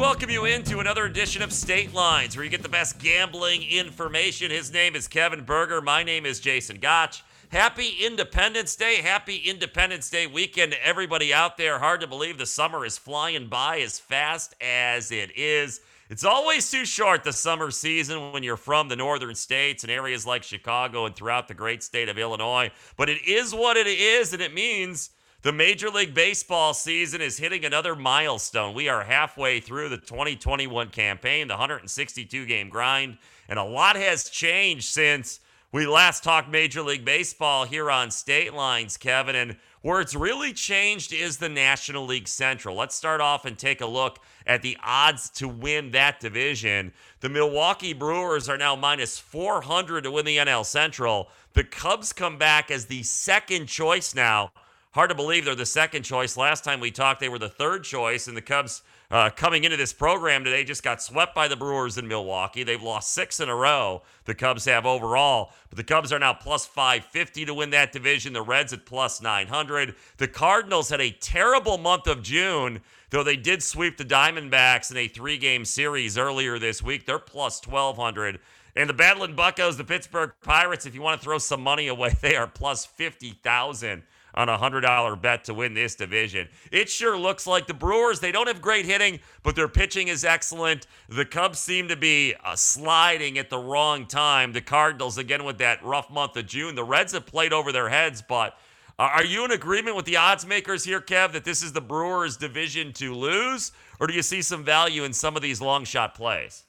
welcome you into another edition of State Lines, where you get the best gambling information. His name is Kevin Berger. My name is Jason Gotch. Happy Independence Day. Happy Independence Day weekend to everybody out there. Hard to believe the summer is flying by as fast as it is. It's always too short, the summer season, when you're from the northern states and areas like Chicago and throughout the great state of Illinois. But it is what it is, and it means the Major League Baseball season is hitting another milestone. We are halfway through the 2021 campaign, the 162 game grind, and a lot has changed since we last talked Major League Baseball here on State Lines, Kevin. And where it's really changed is the National League Central. Let's start off and take a look at the odds to win that division. The Milwaukee Brewers are now minus 400 to win the NL Central. The Cubs come back as the second choice now Hard to believe they're the second choice. Last time we talked, they were the third choice, and the Cubs uh, coming into this program today just got swept by the Brewers in Milwaukee. They've lost six in a row, the Cubs have overall, but the Cubs are now plus 550 to win that division. The Reds at plus 900. The Cardinals had a terrible month of June, though they did sweep the Diamondbacks in a three game series earlier this week. They're plus 1200. And the Battling Buckos, the Pittsburgh Pirates, if you want to throw some money away, they are plus 50,000 on a $100 bet to win this division. It sure looks like the Brewers, they don't have great hitting, but their pitching is excellent. The Cubs seem to be uh, sliding at the wrong time. The Cardinals, again, with that rough month of June. The Reds have played over their heads, but uh, are you in agreement with the odds makers here, Kev, that this is the Brewers' division to lose? Or do you see some value in some of these long shot plays?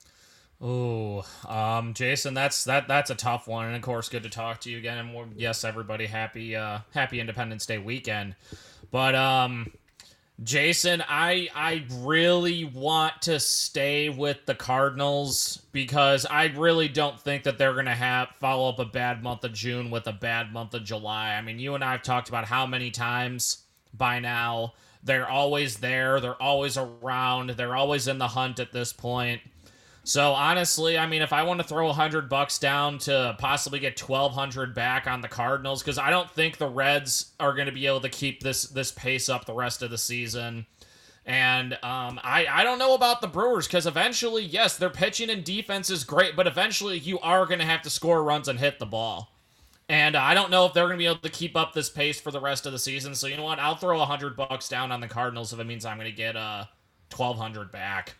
Oh, um, Jason, that's that that's a tough one, and of course, good to talk to you again. And yes, everybody, happy uh, happy Independence Day weekend. But um, Jason, I I really want to stay with the Cardinals because I really don't think that they're gonna have follow up a bad month of June with a bad month of July. I mean, you and I have talked about how many times by now they're always there, they're always around, they're always in the hunt at this point. So honestly, I mean, if I want to throw hundred bucks down to possibly get twelve hundred back on the Cardinals, because I don't think the Reds are going to be able to keep this this pace up the rest of the season. And um, I I don't know about the Brewers because eventually, yes, their pitching and defense is great, but eventually you are going to have to score runs and hit the ball. And I don't know if they're going to be able to keep up this pace for the rest of the season. So you know what? I'll throw hundred bucks down on the Cardinals if it means I'm going to get uh twelve hundred back.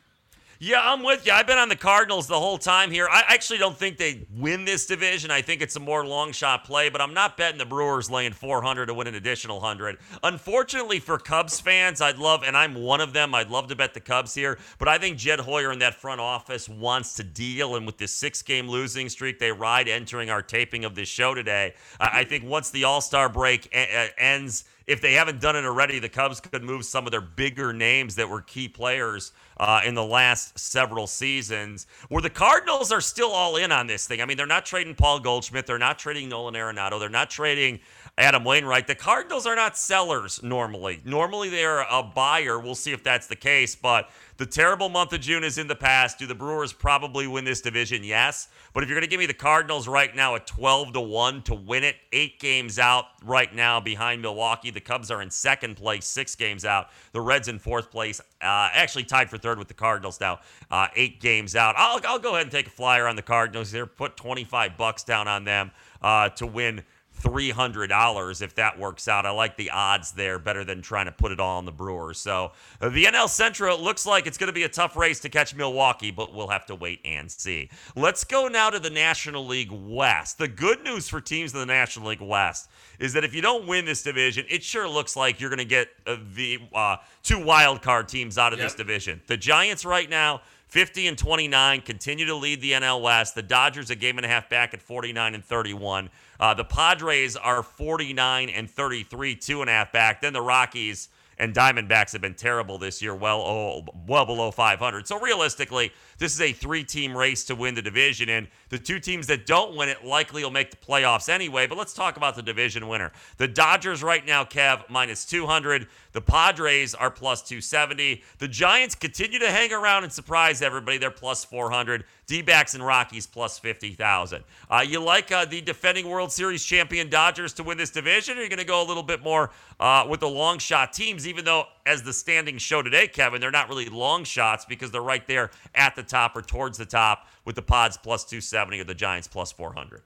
Yeah, I'm with you. I've been on the Cardinals the whole time here. I actually don't think they win this division. I think it's a more long shot play, but I'm not betting the Brewers laying 400 to win an additional 100. Unfortunately for Cubs fans, I'd love, and I'm one of them, I'd love to bet the Cubs here, but I think Jed Hoyer in that front office wants to deal. And with this six game losing streak they ride entering our taping of this show today, I think once the All Star break ends, if they haven't done it already, the Cubs could move some of their bigger names that were key players uh, in the last several seasons. Where the Cardinals are still all in on this thing. I mean, they're not trading Paul Goldschmidt, they're not trading Nolan Arenado, they're not trading Adam Wainwright. The Cardinals are not sellers normally. Normally they're a buyer. We'll see if that's the case, but the terrible month of June is in the past. Do the Brewers probably win this division? Yes. But if you're going to give me the Cardinals right now at 12 to 1 to win it, eight games out right now behind Milwaukee. The Cubs are in second place, six games out. The Reds in fourth place, uh, actually tied for third with the Cardinals now, uh, eight games out. I'll, I'll go ahead and take a flyer on the Cardinals here, put 25 bucks down on them uh, to win $300 if that works out. I like the odds there better than trying to put it all on the Brewers. So uh, the NL Central, it looks like it's going to be a tough race to catch Milwaukee, but we'll have to wait and see. Let's go now to the National League West. The good news for teams in the National League West is that if you don't win this division, it sure looks like you're going to get uh, the uh, two wild card teams out of yep. this division. The Giants right now 50 and 29 continue to lead the NL West. The Dodgers a game and a half back at 49 and 31. Uh, the Padres are 49 and 33, two and a half back. Then the Rockies and Diamondbacks have been terrible this year, well, oh, well below 500. So realistically, this is a three-team race to win the division, and the two teams that don't win it likely will make the playoffs anyway. But let's talk about the division winner. The Dodgers right now, Kev, minus 200. The Padres are plus 270. The Giants continue to hang around and surprise everybody. They're plus 400. D-backs and Rockies plus 50,000. Uh, you like uh, the defending World Series champion Dodgers to win this division? Or are you going to go a little bit more uh, with the long shot teams, even though, as the standings show today, Kevin, they're not really long shots because they're right there at the top or towards the top with the Pods plus 270 or the Giants plus 400.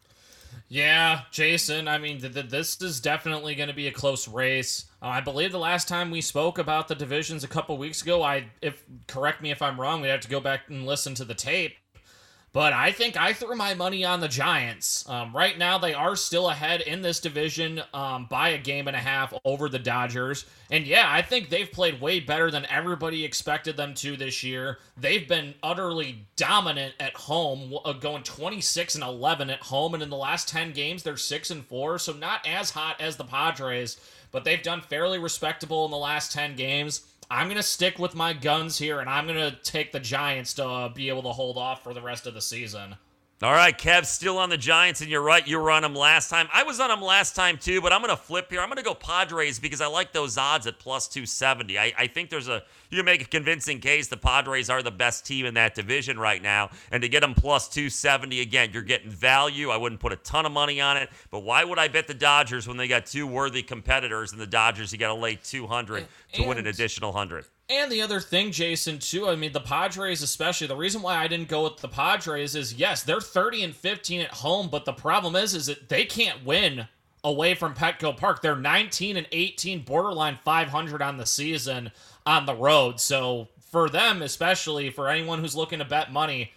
Yeah, Jason. I mean, th- th- this is definitely going to be a close race. Uh, I believe the last time we spoke about the divisions a couple weeks ago, I if correct me if I'm wrong, we'd have to go back and listen to the tape. But I think I threw my money on the Giants. Um, right now, they are still ahead in this division um, by a game and a half over the Dodgers. And yeah, I think they've played way better than everybody expected them to this year. They've been utterly dominant at home, uh, going 26 and 11 at home. And in the last 10 games, they're 6 and 4. So not as hot as the Padres, but they've done fairly respectable in the last 10 games. I'm going to stick with my guns here, and I'm going to take the Giants to uh, be able to hold off for the rest of the season. All right, Kev, still on the Giants, and you're right. You were on them last time. I was on them last time too, but I'm going to flip here. I'm going to go Padres because I like those odds at plus 270. I, I think there's a you can make a convincing case the Padres are the best team in that division right now, and to get them plus 270 again, you're getting value. I wouldn't put a ton of money on it, but why would I bet the Dodgers when they got two worthy competitors? And the Dodgers, you got to lay 200 to and, win an additional 100. And the other thing, Jason, too, I mean, the Padres, especially, the reason why I didn't go with the Padres is yes, they're 30 and 15 at home, but the problem is, is that they can't win away from Petco Park. They're 19 and 18, borderline 500 on the season on the road. So for them, especially for anyone who's looking to bet money,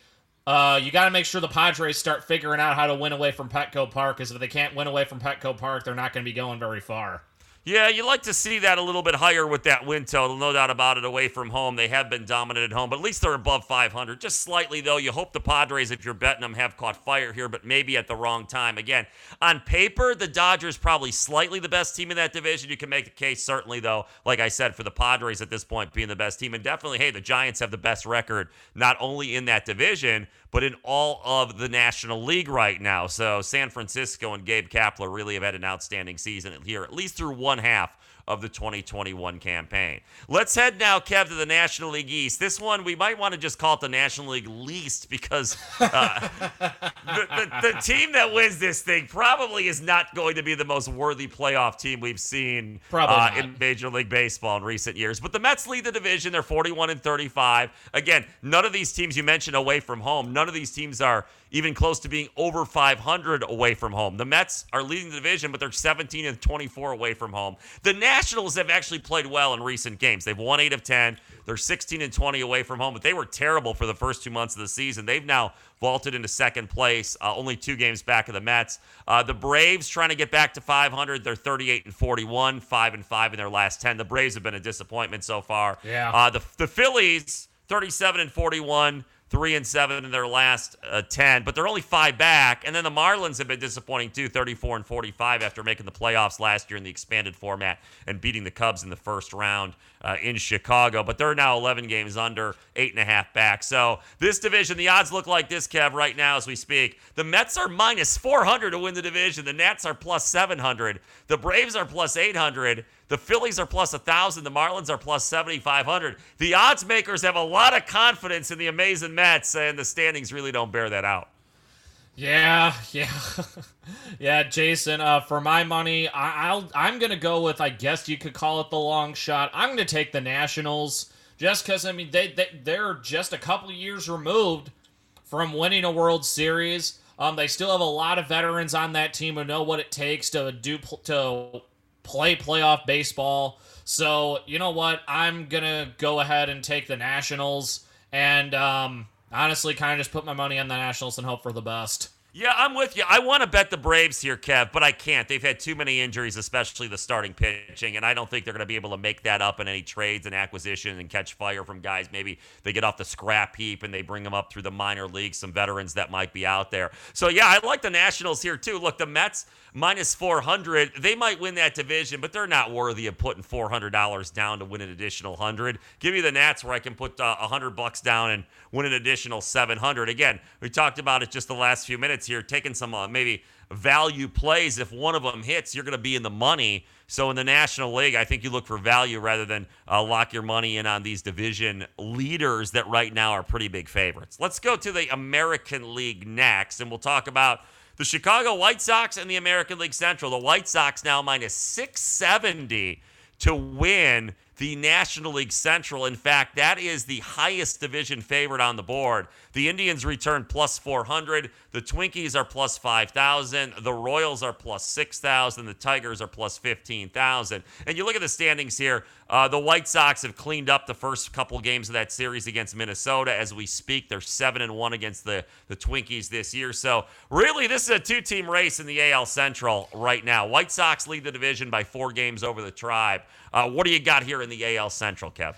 uh, you got to make sure the Padres start figuring out how to win away from Petco Park. Because if they can't win away from Petco Park, they're not going to be going very far. Yeah, you like to see that a little bit higher with that win total, no doubt about it. Away from home, they have been dominant at home, but at least they're above 500. Just slightly, though. You hope the Padres, if you're betting them, have caught fire here, but maybe at the wrong time. Again, on paper, the Dodgers probably slightly the best team in that division. You can make the case, certainly, though, like I said, for the Padres at this point being the best team, and definitely, hey, the Giants have the best record not only in that division but in all of the National League right now. So San Francisco and Gabe Kapler really have had an outstanding season here, at least through one half of the 2021 campaign. Let's head now, Kev, to the National League East. This one, we might want to just call it the National League Least because uh, the, the, the, team that wins this thing probably is not going to be the most worthy playoff team we've seen uh, in Major League Baseball in recent years. But the Mets lead the division. They're 41 and 35. Again, none of these teams you mentioned away from home, none of these teams are even close to being over 500 away from home. The Mets are leading the division, but they're 17 and 24 away from home. The Nationals have actually played well in recent games. They've won 8 of 10. They're 16 and 20 away from home, but they were terrible for the first two months of the season. They've now vaulted into second place, uh, only two games back of the Mets. Uh, the Braves trying to get back to 500. They're 38 and 41, 5 and 5 in their last 10. The Braves have been a disappointment so far. Yeah. Uh, the, the Phillies, 37 and 41 three and seven in their last uh, 10, but they're only five back. And then the Marlins have been disappointing too, 34 and 45 after making the playoffs last year in the expanded format and beating the Cubs in the first round uh, in Chicago. But they're now 11 games under, eight and a half back. So this division, the odds look like this, Kev, right now as we speak. The Mets are minus 400 to win the division. The Nats are plus 700. The Braves are plus 800. The Phillies are plus 1,000. The Marlins are plus 7,500. The odds makers have a lot of confidence in the amazing Mets, and the standings really don't bear that out. Yeah, yeah, yeah, Jason. Uh, for my money, I, I'll I'm gonna go with I guess you could call it the long shot. I'm gonna take the Nationals just because I mean they, they they're just a couple years removed from winning a World Series. Um, they still have a lot of veterans on that team who know what it takes to do to play playoff baseball. So you know what? I'm gonna go ahead and take the Nationals, and um, honestly, kind of just put my money on the Nationals and hope for the best. Yeah, I'm with you. I want to bet the Braves here, Kev, but I can't. They've had too many injuries, especially the starting pitching, and I don't think they're going to be able to make that up in any trades and acquisitions and catch fire from guys. Maybe they get off the scrap heap and they bring them up through the minor leagues, some veterans that might be out there. So, yeah, I like the Nationals here, too. Look, the Mets minus 400. They might win that division, but they're not worthy of putting $400 down to win an additional 100. Give me the Nats where I can put uh, 100 bucks down and win an additional 700. Again, we talked about it just the last few minutes minutes here, taking some uh, maybe value plays. If one of them hits, you're going to be in the money. So in the National League, I think you look for value rather than uh, lock your money in on these division leaders that right now are pretty big favorites. Let's go to the American League next, and we'll talk about the Chicago White Sox and the American League Central. The White Sox now minus 670 to win the National League Central. In fact, that is the highest division favorite on the board. The Indians return plus 400. The Twinkies are plus 5,000. The Royals are plus 6,000. The Tigers are plus 15,000. And you look at the standings here. Uh, the White Sox have cleaned up the first couple games of that series against Minnesota. As we speak, they're seven and one against the the Twinkies this year. So really, this is a two-team race in the AL Central right now. White Sox lead the division by four games over the Tribe. Uh, what do you got here in the AL Central, Kev?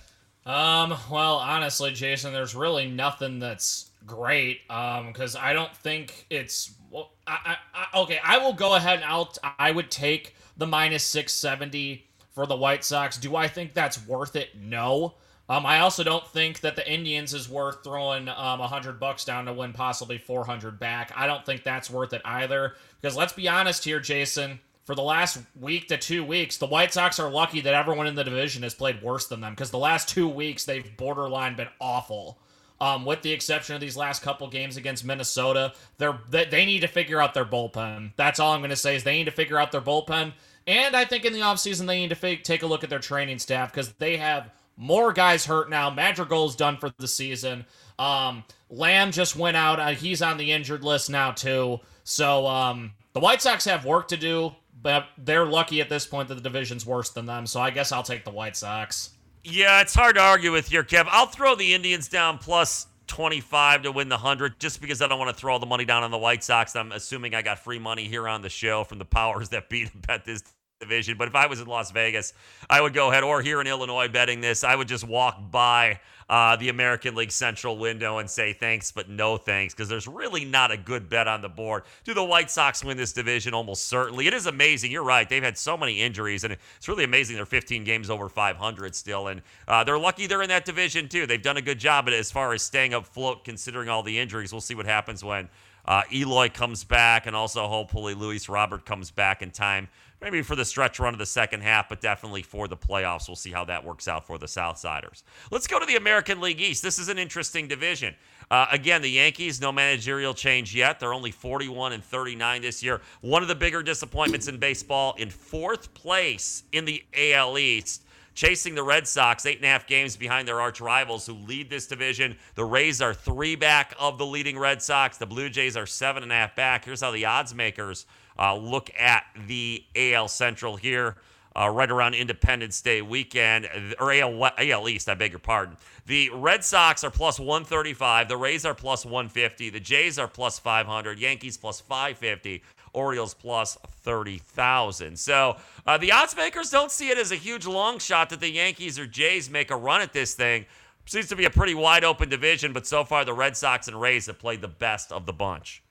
Um, well, honestly, Jason, there's really nothing that's great. Um, because I don't think it's well. I, I, I, okay, I will go ahead and I'll I would take the minus six seventy for the White Sox. Do I think that's worth it? No. Um, I also don't think that the Indians is worth throwing um, 100 bucks down to win possibly 400 back. I don't think that's worth it either. Because let's be honest here, Jason. For the last week to two weeks, the White Sox are lucky that everyone in the division has played worse than them. Because the last two weeks, they've borderline been awful. Um, with the exception of these last couple games against Minnesota, they're they, they need to figure out their bullpen. That's all I'm going to say is they need to figure out their bullpen. And I think in the offseason, they need to take a look at their training staff because they have more guys hurt now. Madrigal's done for the season. Um, Lamb just went out. Uh, he's on the injured list now, too. So um, the White Sox have work to do, but they're lucky at this point that the division's worse than them. So I guess I'll take the White Sox. Yeah, it's hard to argue with here, Kev. I'll throw the Indians down plus 25 to win the 100 just because I don't want to throw all the money down on the White Sox. I'm assuming I got free money here on the show from the powers that be to bet this division. But if I was in Las Vegas, I would go ahead, or here in Illinois betting this, I would just walk by uh, the American League Central window and say thanks, but no thanks, because there's really not a good bet on the board. Do the White Sox win this division? Almost certainly. It is amazing. You're right. They've had so many injuries, and it's really amazing. They're 15 games over 500 still, and uh, they're lucky they're in that division too. They've done a good job as far as staying afloat, considering all the injuries. We'll see what happens when. Uh, Eloy comes back, and also hopefully Luis Robert comes back in time maybe for the stretch run of the second half, but definitely for the playoffs. We'll see how that works out for the Southsiders. Let's go to the American League East. This is an interesting division. Uh, again, the Yankees, no managerial change yet. They're only 41 and 39 this year. One of the bigger disappointments in baseball in fourth place in the AL East chasing the Red Sox, eight and a half games behind their arch rivals who lead this division. The Rays are three back of the leading Red Sox. The Blue Jays are seven and a half back. Here's how the odds makers uh, look at the AL Central here. Uh, right around Independence Day weekend, or AL, AL East, I beg your pardon. The Red Sox are plus 135. The Rays are plus 150. The Jays are plus 500. Yankees plus 550. Orioles plus 30,000. So uh, the odds makers don't see it as a huge long shot that the Yankees or Jays make a run at this thing. Seems to be a pretty wide open division, but so far the Red Sox and Rays have played the best of the bunch.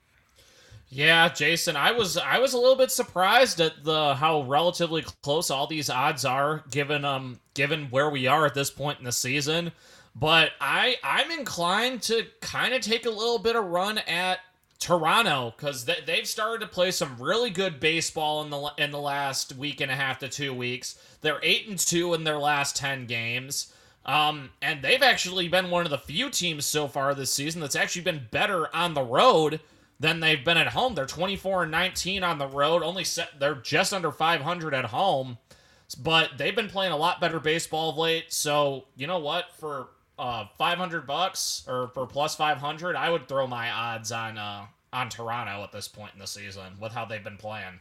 Yeah, Jason, I was I was a little bit surprised at the how relatively close all these odds are given um given where we are at this point in the season. But I I'm inclined to kind of take a little bit of run at Toronto because they, they've started to play some really good baseball in the in the last week and a half to two weeks. They're eight and two in their last ten games. Um, and they've actually been one of the few teams so far this season that's actually been better on the road than they've been at home. They're 24 and 19 on the road. Only set, they're just under 500 at home, but they've been playing a lot better baseball of late. So you know what? For uh, 500 bucks or for plus 500, I would throw my odds on uh, on Toronto at this point in the season with how they've been playing.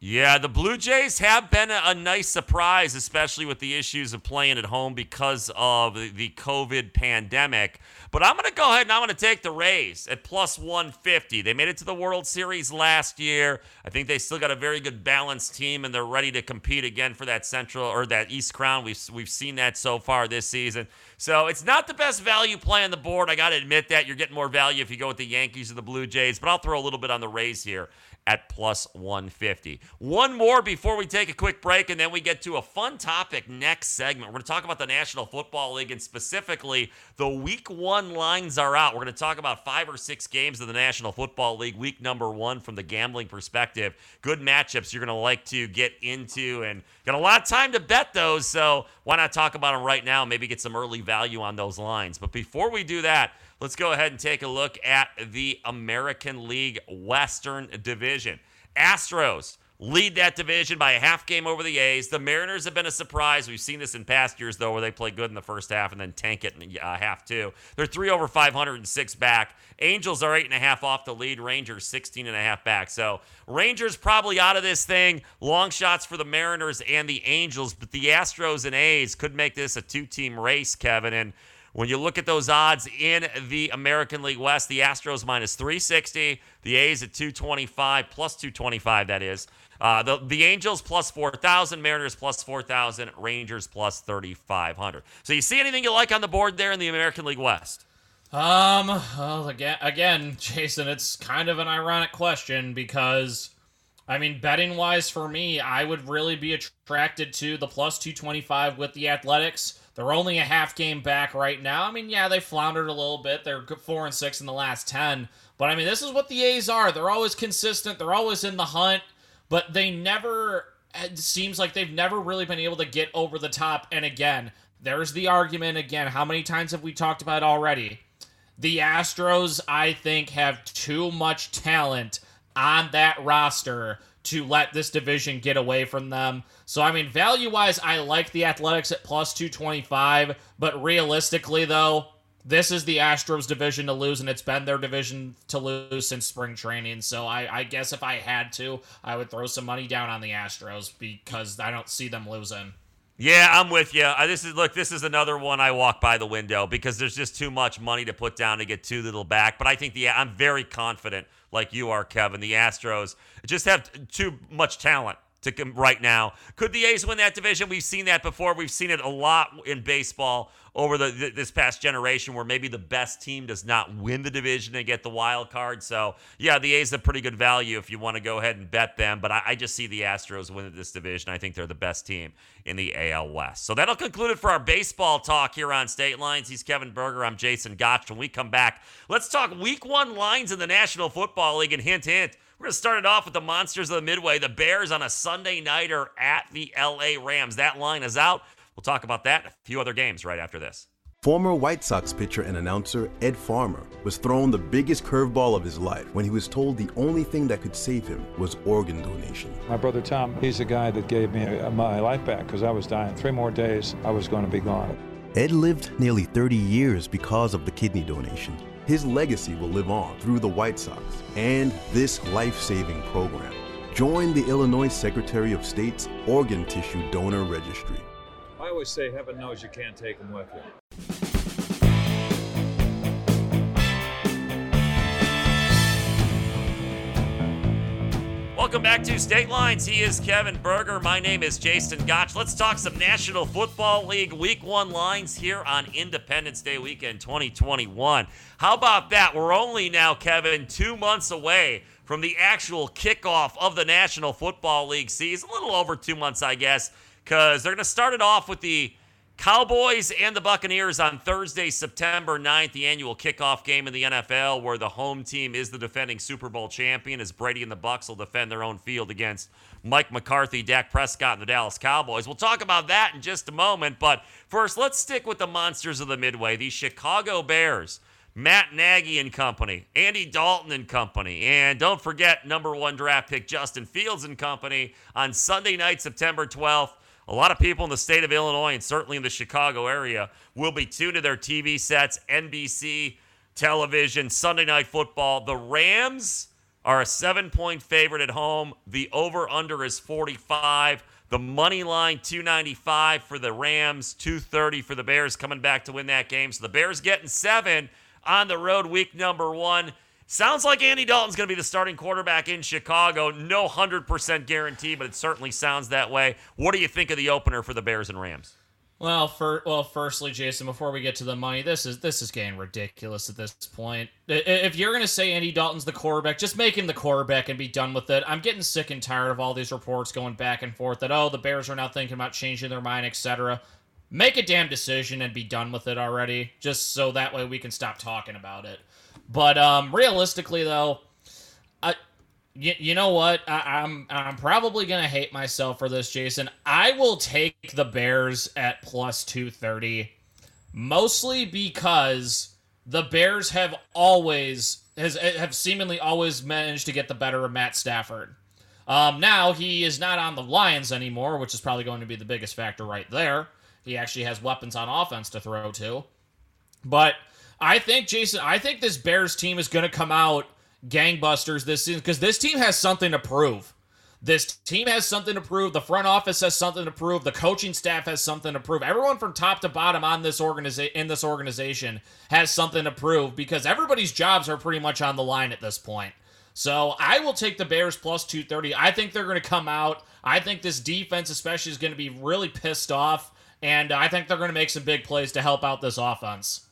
Yeah, the Blue Jays have been a, nice surprise, especially with the issues of playing at home because of the, the COVID pandemic. But I'm going to go ahead and I'm going to take the Rays at plus 150. They made it to the World Series last year. I think they still got a very good balanced team, and they're ready to compete again for that Central or that East Crown. We've we've seen that so far this season. So it's not the best value play on the board. I got to admit that you're getting more value if you go with the Yankees or the Blue Jays. But I'll throw a little bit on the Rays here at plus 150. One more before we take a quick break, and then we get to a fun topic next segment. We're going to talk about the National Football League and specifically the week one lines are out. We're going to talk about five or six games of the National Football League, week number one from the gambling perspective. Good matchups you're going to like to get into, and got a lot of time to bet those. So why not talk about them right now? Maybe get some early value on those lines. But before we do that, let's go ahead and take a look at the American League Western Division. Astros lead that division by a half game over the A's. The Mariners have been a surprise. We've seen this in past years, though, where they play good in the first half and then tank it in uh, half two. They're three over 506 back. Angels are eight and a half off the lead. Rangers 16 and a half back. So Rangers probably out of this thing. Long shots for the Mariners and the Angels, but the Astros and A's could make this a two-team race, Kevin. And when you look at those odds in the American League West, the Astros minus 360, the A's at 225, plus 225, that is. Uh, the, the Angels plus 4,000, Mariners plus 4,000, Rangers plus 3,500. So you see anything you like on the board there in the American League West? Um, well, again, again, Jason, it's kind of an ironic question because, I mean, betting wise for me, I would really be attracted to the plus 225 with the Athletics. They're only a half game back right now. I mean, yeah, they floundered a little bit. They're four and six in the last 10. But I mean, this is what the A's are. They're always consistent, they're always in the hunt but they never it seems like they've never really been able to get over the top and again there's the argument again how many times have we talked about it already the astros i think have too much talent on that roster to let this division get away from them so i mean value wise i like the athletics at plus 225 but realistically though this is the Astros division to lose, and it's been their division to lose since spring training. So I, I, guess if I had to, I would throw some money down on the Astros because I don't see them losing. Yeah, I'm with you. this is look. This is another one I walk by the window because there's just too much money to put down to get too little back. But I think the I'm very confident, like you are, Kevin. The Astros just have too much talent to come right now. Could the A's win that division? We've seen that before. We've seen it a lot in baseball over the this past generation, where maybe the best team does not win the division and get the wild card. So yeah, the A's have pretty good value if you want to go ahead and bet them. But I, I just see the Astros win this division. I think they're the best team in the AL West. So that'll conclude it for our baseball talk here on State Lines. He's Kevin Berger. I'm Jason Gotch. When we come back, let's talk Week One lines in the National Football League. And hint, hint. We're going to start it off with the Monsters of the Midway. The Bears on a Sunday nighter at the LA Rams. That line is out. We'll talk about that and a few other games right after this. Former White Sox pitcher and announcer Ed Farmer was thrown the biggest curveball of his life when he was told the only thing that could save him was organ donation. My brother Tom, he's the guy that gave me uh, my life back because I was dying. Three more days, I was going to be gone. Ed lived nearly 30 years because of the kidney donation. His legacy will live on through the White Sox and this life saving program. Join the Illinois Secretary of State's Organ Tissue Donor Registry. I always say, heaven knows you can't take them with you. Welcome back to State Lines. He is Kevin Berger. My name is Jason Gotch. Let's talk some National Football League Week One lines here on Independence Day weekend 2021. How about that? We're only now, Kevin, two months away from the actual kickoff of the National Football League season. A little over two months, I guess, because they're going to start it off with the Cowboys and the Buccaneers on Thursday, September 9th, the annual kickoff game in the NFL, where the home team is the defending Super Bowl champion, as Brady and the Bucs will defend their own field against Mike McCarthy, Dak Prescott, and the Dallas Cowboys. We'll talk about that in just a moment, but first, let's stick with the monsters of the Midway, the Chicago Bears. Matt Nagy and company, Andy Dalton and company, and don't forget number one draft pick Justin Fields and company on Sunday night, September 12th a lot of people in the state of Illinois and certainly in the Chicago area will be tuned to their TV sets, NBC television, Sunday night football. The Rams are a seven point favorite at home. The over under is 45. The money line 295 for the Rams, 230 for the Bears coming back to win that game. So the Bears getting seven on the road week number one. Sounds like Andy Dalton's going to be the starting quarterback in Chicago. No 100% guarantee, but it certainly sounds that way. What do you think of the opener for the Bears and Rams? Well, for well, firstly, Jason, before we get to the money, this is this is getting ridiculous at this point. If you're gonna say Andy Dalton's the quarterback, just make him the quarterback and be done with it. I'm getting sick and tired of all these reports going back and forth that oh the Bears are now thinking about changing their mind, etc. Make a damn decision and be done with it already, just so that way we can stop talking about it. But um, realistically, though, I you, you know what? I, I'm, I'm probably gonna hate myself for this, Jason. I will take the Bears at plus two thirty, mostly because the Bears have always has have seemingly always managed to get the better of Matt Stafford. Um, now he is not on the Lions anymore, which is probably going to be the biggest factor right there. He actually has weapons on offense to throw to, but I think Jason, I think this Bears team is going to come out gangbusters this season because this team has something to prove. This team has something to prove. The front office has something to prove. The coaching staff has something to prove. Everyone from top to bottom on this organization in this organization has something to prove because everybody's jobs are pretty much on the line at this point. So I will take the Bears plus 230. I think they're going to come out. I think this defense, especially, is going to be really pissed off. And I think they're going to make some big plays to help out this offense.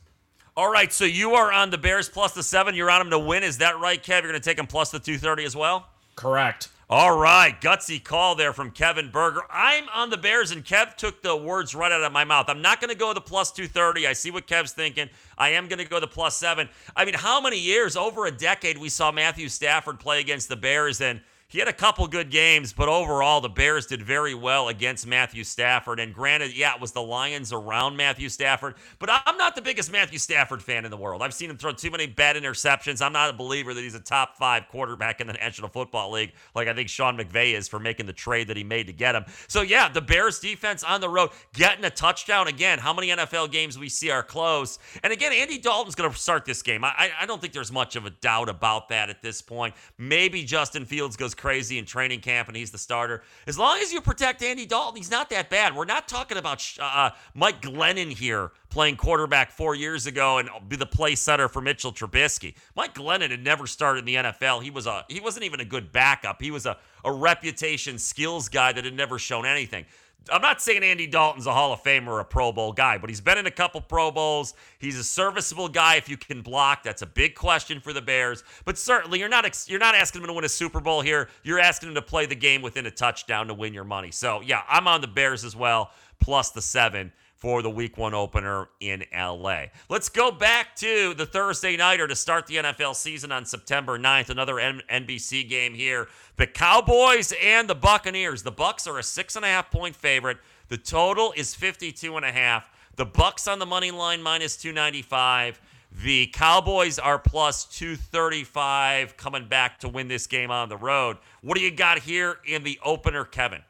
All right, so you are on the Bears plus the seven. You're on them to win. Is that right, Kev? You're going to take them plus the 230 as well? Correct. All right, gutsy call there from Kevin Berger. I'm on the Bears, and Kev took the words right out of my mouth. I'm not going to go the plus 230. I see what Kev's thinking. I am going to go the plus seven. I mean, how many years, over a decade, we saw Matthew Stafford play against the Bears, and – he had a couple good games, but overall, the Bears did very well against Matthew Stafford. And granted, yeah, it was the Lions around Matthew Stafford, but I'm not the biggest Matthew Stafford fan in the world. I've seen him throw too many bad interceptions. I'm not a believer that he's a top five quarterback in the National Football League, like I think Sean McVay is for making the trade that he made to get him. So, yeah, the Bears defense on the road getting a touchdown again. How many NFL games we see are close? And again, Andy Dalton's going to start this game. I, I don't think there's much of a doubt about that at this point. Maybe Justin Fields goes crazy in training camp and he's the starter. As long as you protect Andy Dalton, he's not that bad. We're not talking about uh, Mike Glennon here playing quarterback four years ago and be the play setter for Mitchell Trubisky. Mike Glennon had never started in the NFL. He was a he wasn't even a good backup. He was a, a reputation skills guy that had never shown anything. I'm not saying Andy Dalton's a Hall of Famer or a Pro Bowl guy, but he's been in a couple Pro Bowls. He's a serviceable guy if you can block. That's a big question for the Bears. But certainly, you're not you're not asking him to win a Super Bowl here. You're asking him to play the game within a touchdown to win your money. So yeah, I'm on the Bears as well, plus the seven for the week one opener in LA. Let's go back to the Thursday Nighter to start the NFL season on September 9th. Another NBC game here. The Cowboys and the Buccaneers. The Bucs are a six and a half point favorite. The total is 52 and a half. The Bucs on the money line minus 295. The Cowboys are plus 235 coming back to win this game on the road. What do you got here in the opener, Kevin?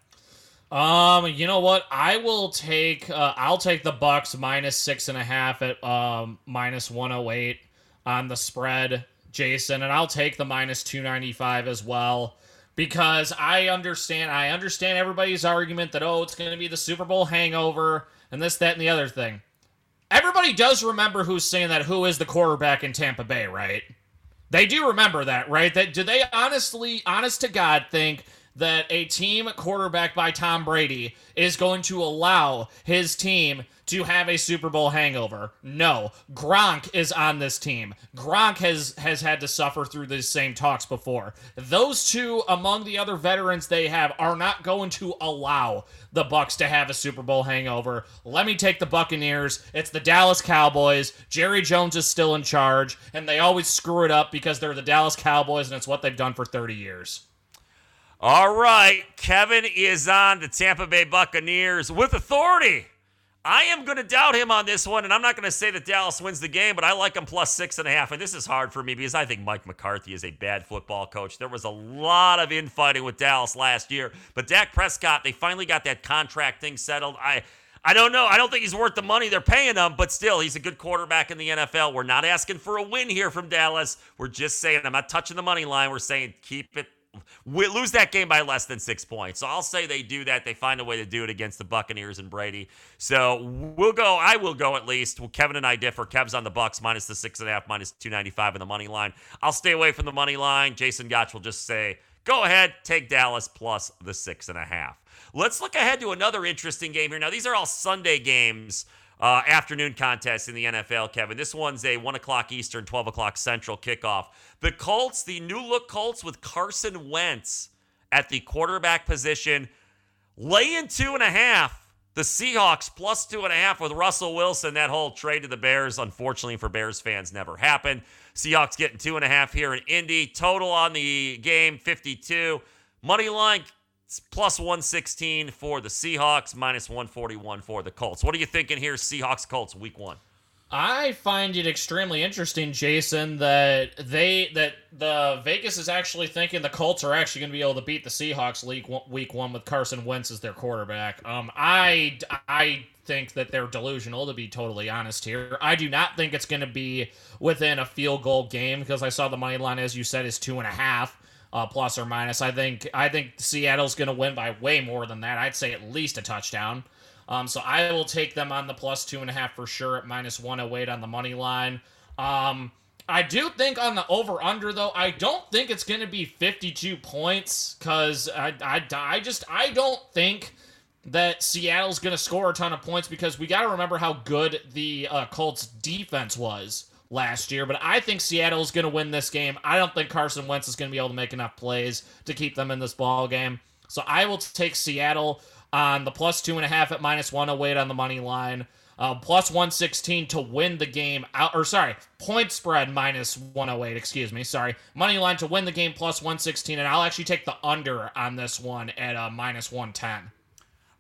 Um, you know what? I will take. Uh, I'll take the Bucs minus six and a half at um minus one hundred oh eight on the spread, Jason, and I'll take the minus two ninety five as well because I understand. I understand everybody's argument that oh, it's going to be the Super Bowl hangover and this, that, and the other thing. Everybody does remember who's saying that. Who is the quarterback in Tampa Bay, right? They do remember that, right? That do they honestly, honest to God, think that a team quarterback by Tom Brady is going to allow his team to have a Super Bowl hangover. No, Gronk is on this team. Gronk has has had to suffer through these same talks before. Those two among the other veterans they have are not going to allow the Bucs to have a Super Bowl hangover. Let me take the Buccaneers. It's the Dallas Cowboys. Jerry Jones is still in charge and they always screw it up because they're the Dallas Cowboys and it's what they've done for 30 years. All right, Kevin is on the Tampa Bay Buccaneers with authority. I am going to doubt him on this one, and I'm not going to say that Dallas wins the game, but I like him plus six and a half. And this is hard for me because I think Mike McCarthy is a bad football coach. There was a lot of infighting with Dallas last year, but Dak Prescott, they finally got that contract thing settled. I. I don't know. I don't think he's worth the money they're paying him, but still, he's a good quarterback in the NFL. We're not asking for a win here from Dallas. We're just saying, I'm not touching the money line. We're saying keep it lose that game by less than six points. So I'll say they do that. They find a way to do it against the Buccaneers and Brady. So we'll go. I will go at least. Well, Kevin and I differ. Kev's on the Bucs minus the six and a half, minus two ninety five in the money line. I'll stay away from the money line. Jason Gotch will just say, go ahead, take Dallas plus the six and a half. Let's look ahead to another interesting game here. Now these are all Sunday games uh, afternoon contest in the NFL, Kevin. This one's a 1 o'clock Eastern, 12 o'clock Central kickoff. The Colts, the new look Colts with Carson Wentz at the quarterback position, laying two and a half. The Seahawks plus two and a half with Russell Wilson. That whole trade to the Bears, unfortunately for Bears fans, never happened. Seahawks getting two and a half here in Indy. Total on the game 52. Money line plus 116 for the Seahawks, minus 141 for the Colts. What are you thinking here, Seahawks Colts, week one? I find it extremely interesting, Jason, that they that the Vegas is actually thinking the Colts are actually going to be able to beat the Seahawks week week one with Carson Wentz as their quarterback. Um, I I think that they're delusional to be totally honest here. I do not think it's going to be within a field goal game because I saw the money line as you said is two and a half uh, plus or minus. I think I think Seattle's going to win by way more than that. I'd say at least a touchdown. Um, so I will take them on the plus two and a half for sure at minus 108 on the money line. Um, I do think on the over under though, I don't think it's going to be 52 points because I, I, I just I don't think that Seattle's going to score a ton of points because we got to remember how good the uh, Colts defense was last year. But I think Seattle's going to win this game. I don't think Carson Wentz is going to be able to make enough plays to keep them in this ball game. So I will take Seattle on the plus two and a half at minus 108 on the money line. Uh, plus 116 to win the game out or sorry point spread minus 108 excuse me sorry money line to win the game plus 116 and i'll actually take the under on this one at uh, minus 110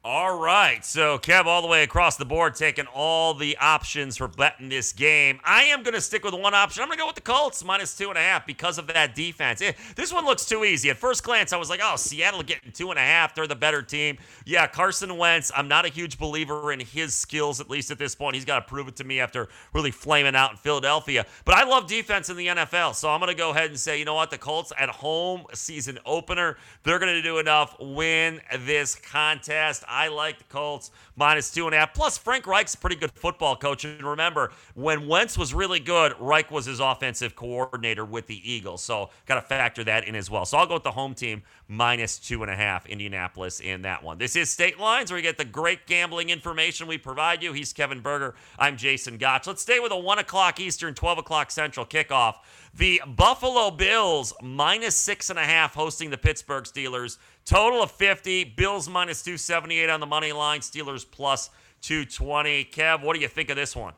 all right. So, Kev, all the way across the board, taking all the options for betting this game. I am going to stick with one option. I'm going to go with the Colts minus two and a half because of that defense. It, this one looks too easy. At first glance, I was like, oh, Seattle getting two and a half. They're the better team. Yeah, Carson Wentz, I'm not a huge believer in his skills, at least at this point. He's got to prove it to me after really flaming out in Philadelphia. But I love defense in the NFL. So, I'm going to go ahead and say, you know what? The Colts at home, season opener, they're going to do enough, win this contest. I like the Colts minus two and a half. Plus, Frank Reich's a pretty good football coach. And remember, when Wentz was really good, Reich was his offensive coordinator with the Eagles. So, got to factor that in as well. So, I'll go with the home team minus two and a half, Indianapolis in that one. This is State Lines, where you get the great gambling information we provide you. He's Kevin Berger. I'm Jason Gotch. Let's stay with a 1 o'clock Eastern, 12 o'clock Central kickoff. The Buffalo Bills minus six and a half hosting the Pittsburgh Steelers. Total of 50. Bills minus 278 on the money line. Steelers plus 220. Kev, what do you think of this one?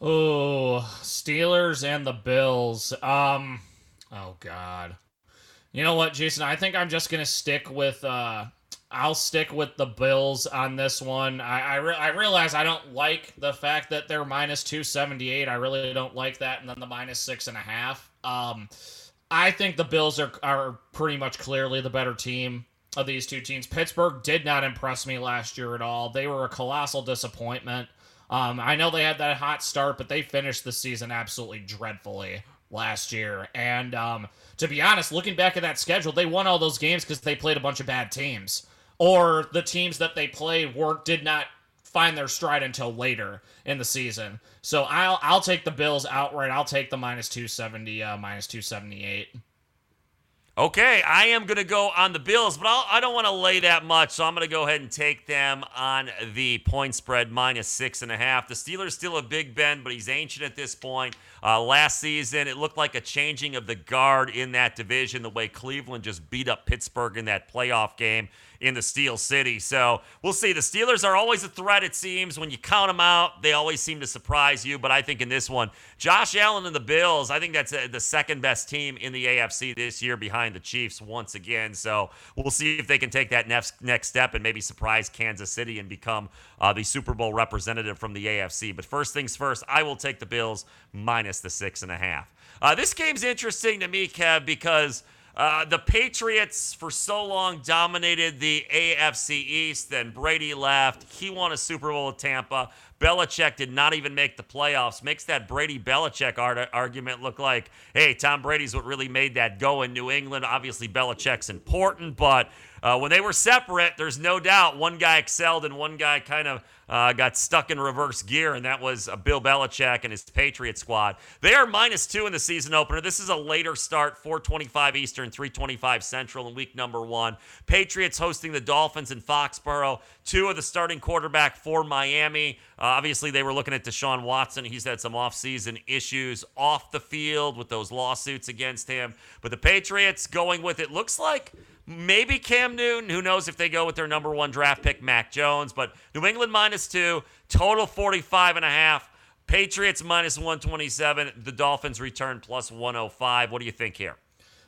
Oh, Steelers and the Bills. Um, oh God. You know what, Jason? I think I'm just gonna stick with uh I'll stick with the Bills on this one. I I, re- I, realize I don't like the fact that they're minus two seventy eight. I really don't like that, and then the minus six and a half. Um, I think the Bills are are pretty much clearly the better team of these two teams. Pittsburgh did not impress me last year at all. They were a colossal disappointment. Um, I know they had that hot start, but they finished the season absolutely dreadfully last year. And um, to be honest, looking back at that schedule, they won all those games because they played a bunch of bad teams or the teams that they played were did not find their stride until later in the season. So I'll I'll take the Bills outright. I'll take the minus 270 uh, minus 278. Okay, I am going to go on the Bills, but I'll, I do not want to lay that much, so I'm going to go ahead and take them on the point spread minus six and a half. The Steelers still a Big Ben, but he's ancient at this point. Uh, last season, it looked like a changing of the guard in that division, the way Cleveland just beat up Pittsburgh in that playoff game in the Steel City. So we'll see. The Steelers are always a threat, it seems. When you count them out, they always seem to surprise you. But I think in this one, Josh Allen and the Bills, I think that's a, the second best team in the AFC this year behind the Chiefs once again. So we'll see if they can take that next, next step and maybe surprise Kansas City and become uh, the Super Bowl representative from the AFC. But first things first, I will take the Bills minus the six and a half. Uh, this game's interesting to me, Kev, because uh, the Patriots for so long dominated the AFC East. Then Brady left. He won a Super Bowl with Tampa. Belichick did not even make the playoffs. Makes that Brady Belichick argument look like, hey, Tom Brady's what really made that go in New England. Obviously, Belichick's important, but uh, when they were separate, there's no doubt one guy excelled and one guy kind of uh, got stuck in reverse gear, and that was uh, Bill Belichick and his Patriot squad. They are minus two in the season opener. This is a later start, 425 Eastern, 325 Central in week number one. Patriots hosting the Dolphins in Foxborough. Tua of the starting quarterback for Miami. Obviously, they were looking at Deshaun Watson. He's had some offseason issues off the field with those lawsuits against him. But the Patriots going with it looks like maybe Cam Newton. Who knows if they go with their number one draft pick, Mac Jones. But New England minus two, total 45 and a half. Patriots minus 127. The Dolphins return plus 105. What do you think here?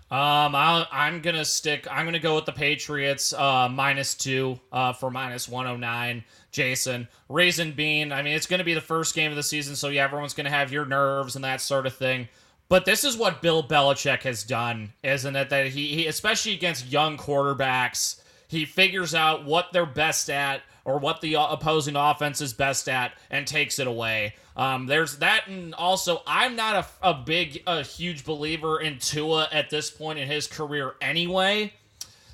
Um, i am gonna stick. I'm gonna go with the Patriots uh, minus two uh, for minus 109. Jason, Raisin Bean. I mean, it's gonna be the first game of the season, so yeah, everyone's gonna have your nerves and that sort of thing. But this is what Bill Belichick has done, isn't it? That he, he especially against young quarterbacks, he figures out what they're best at or what the opposing offense is best at and takes it away. Um, there's that, and also I'm not a, a big, a huge believer in Tua at this point in his career anyway.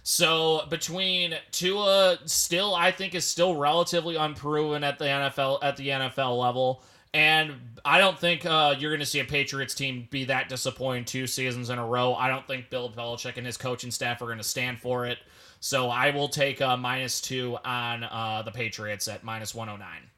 So between Tua, still I think is still relatively unproven at the NFL at the NFL level. And I don't think uh, you're going to see a Patriots team be that disappointing two seasons in a row. I don't think Bill Belichick and his coaching staff are going to stand for it. So I will take a minus two on uh, the Patriots at minus 109.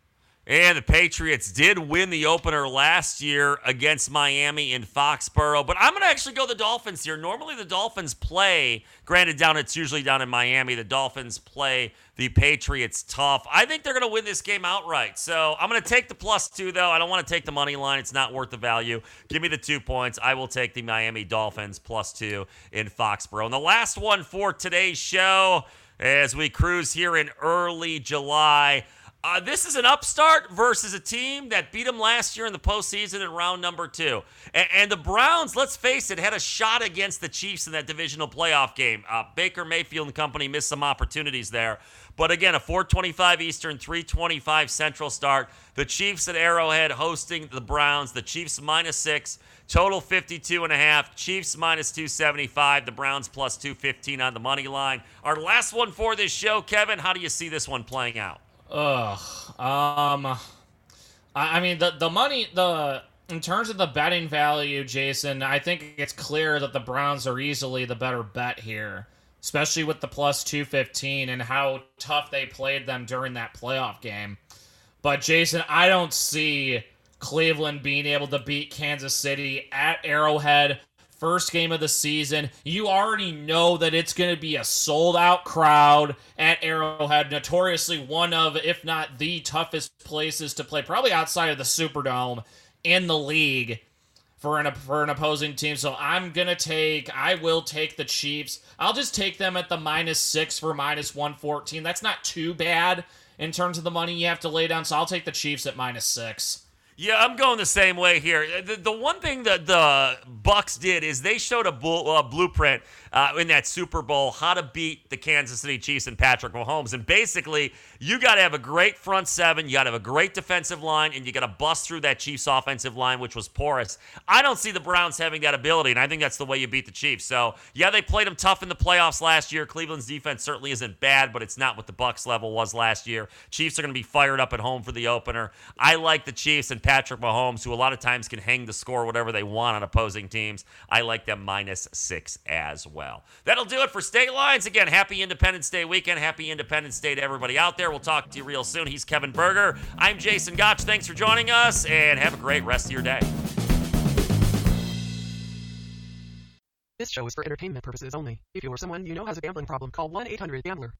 And the Patriots did win the opener last year against Miami in Foxborough. But I'm going to actually go the Dolphins here. Normally, the Dolphins play, granted, down it's usually down in Miami. The Dolphins play the Patriots tough. I think they're going to win this game outright. So I'm going to take the plus two, though. I don't want to take the money line, it's not worth the value. Give me the two points. I will take the Miami Dolphins plus two in Foxborough. And the last one for today's show as we cruise here in early July. Uh, this is an upstart versus a team that beat them last year in the postseason in round number two. And, and the Browns, let's face it, had a shot against the Chiefs in that divisional playoff game. Uh, Baker Mayfield and company missed some opportunities there. But again, a 425 Eastern, 325 Central start. The Chiefs at Arrowhead hosting the Browns. The Chiefs minus six. Total 52 and a half. Chiefs minus 275. The Browns plus 215 on the money line. Our last one for this show, Kevin. How do you see this one playing out? Ugh. Um. I, mean the the money the in terms of the betting value, Jason, I think it's clear that the Browns are easily the better bet here, especially with the plus 215 and how tough they played them during that playoff game. But, Jason, I don't see Cleveland being able to beat Kansas City at Arrowhead first game of the season. You already know that it's going to be a sold out crowd at Arrowhead, notoriously one of, if not the toughest places to play, probably outside of the Superdome in the league for an for an opposing team. So I'm gonna take I will take the Chiefs. I'll just take them at the minus six for minus one fourteen. That's not too bad in terms of the money you have to lay down. So I'll take the Chiefs at minus six. Yeah, I'm going the same way here. The, the one thing that the Bucs did is they showed a bull, uh, blueprint uh, in that Super Bowl how to beat the Kansas City Chiefs and Patrick Mahomes. And basically, you got to have a great front seven, you got to have a great defensive line, and you got to bust through that Chiefs offensive line, which was porous. I don't see the Browns having that ability, and I think that's the way you beat the Chiefs. So yeah, they played them tough in the playoffs last year. Cleveland's defense certainly isn't bad, but it's not what the Bucs level was last year. Chiefs are going to be fired up at home for the opener. I like the Chiefs and Patrick Mahomes, who a lot of times can hang the score whatever they want on opposing teams. I like them minus six as well. That'll do it for State Lines. Again, happy Independence Day weekend. Happy Independence Day to everybody out there. We'll talk to you real soon. He's Kevin Berger. I'm Jason Gotch. Thanks for joining us, and have a great rest of your day. This show is for entertainment purposes only. If you or someone you know has a gambling problem, call 1 800 Gambler.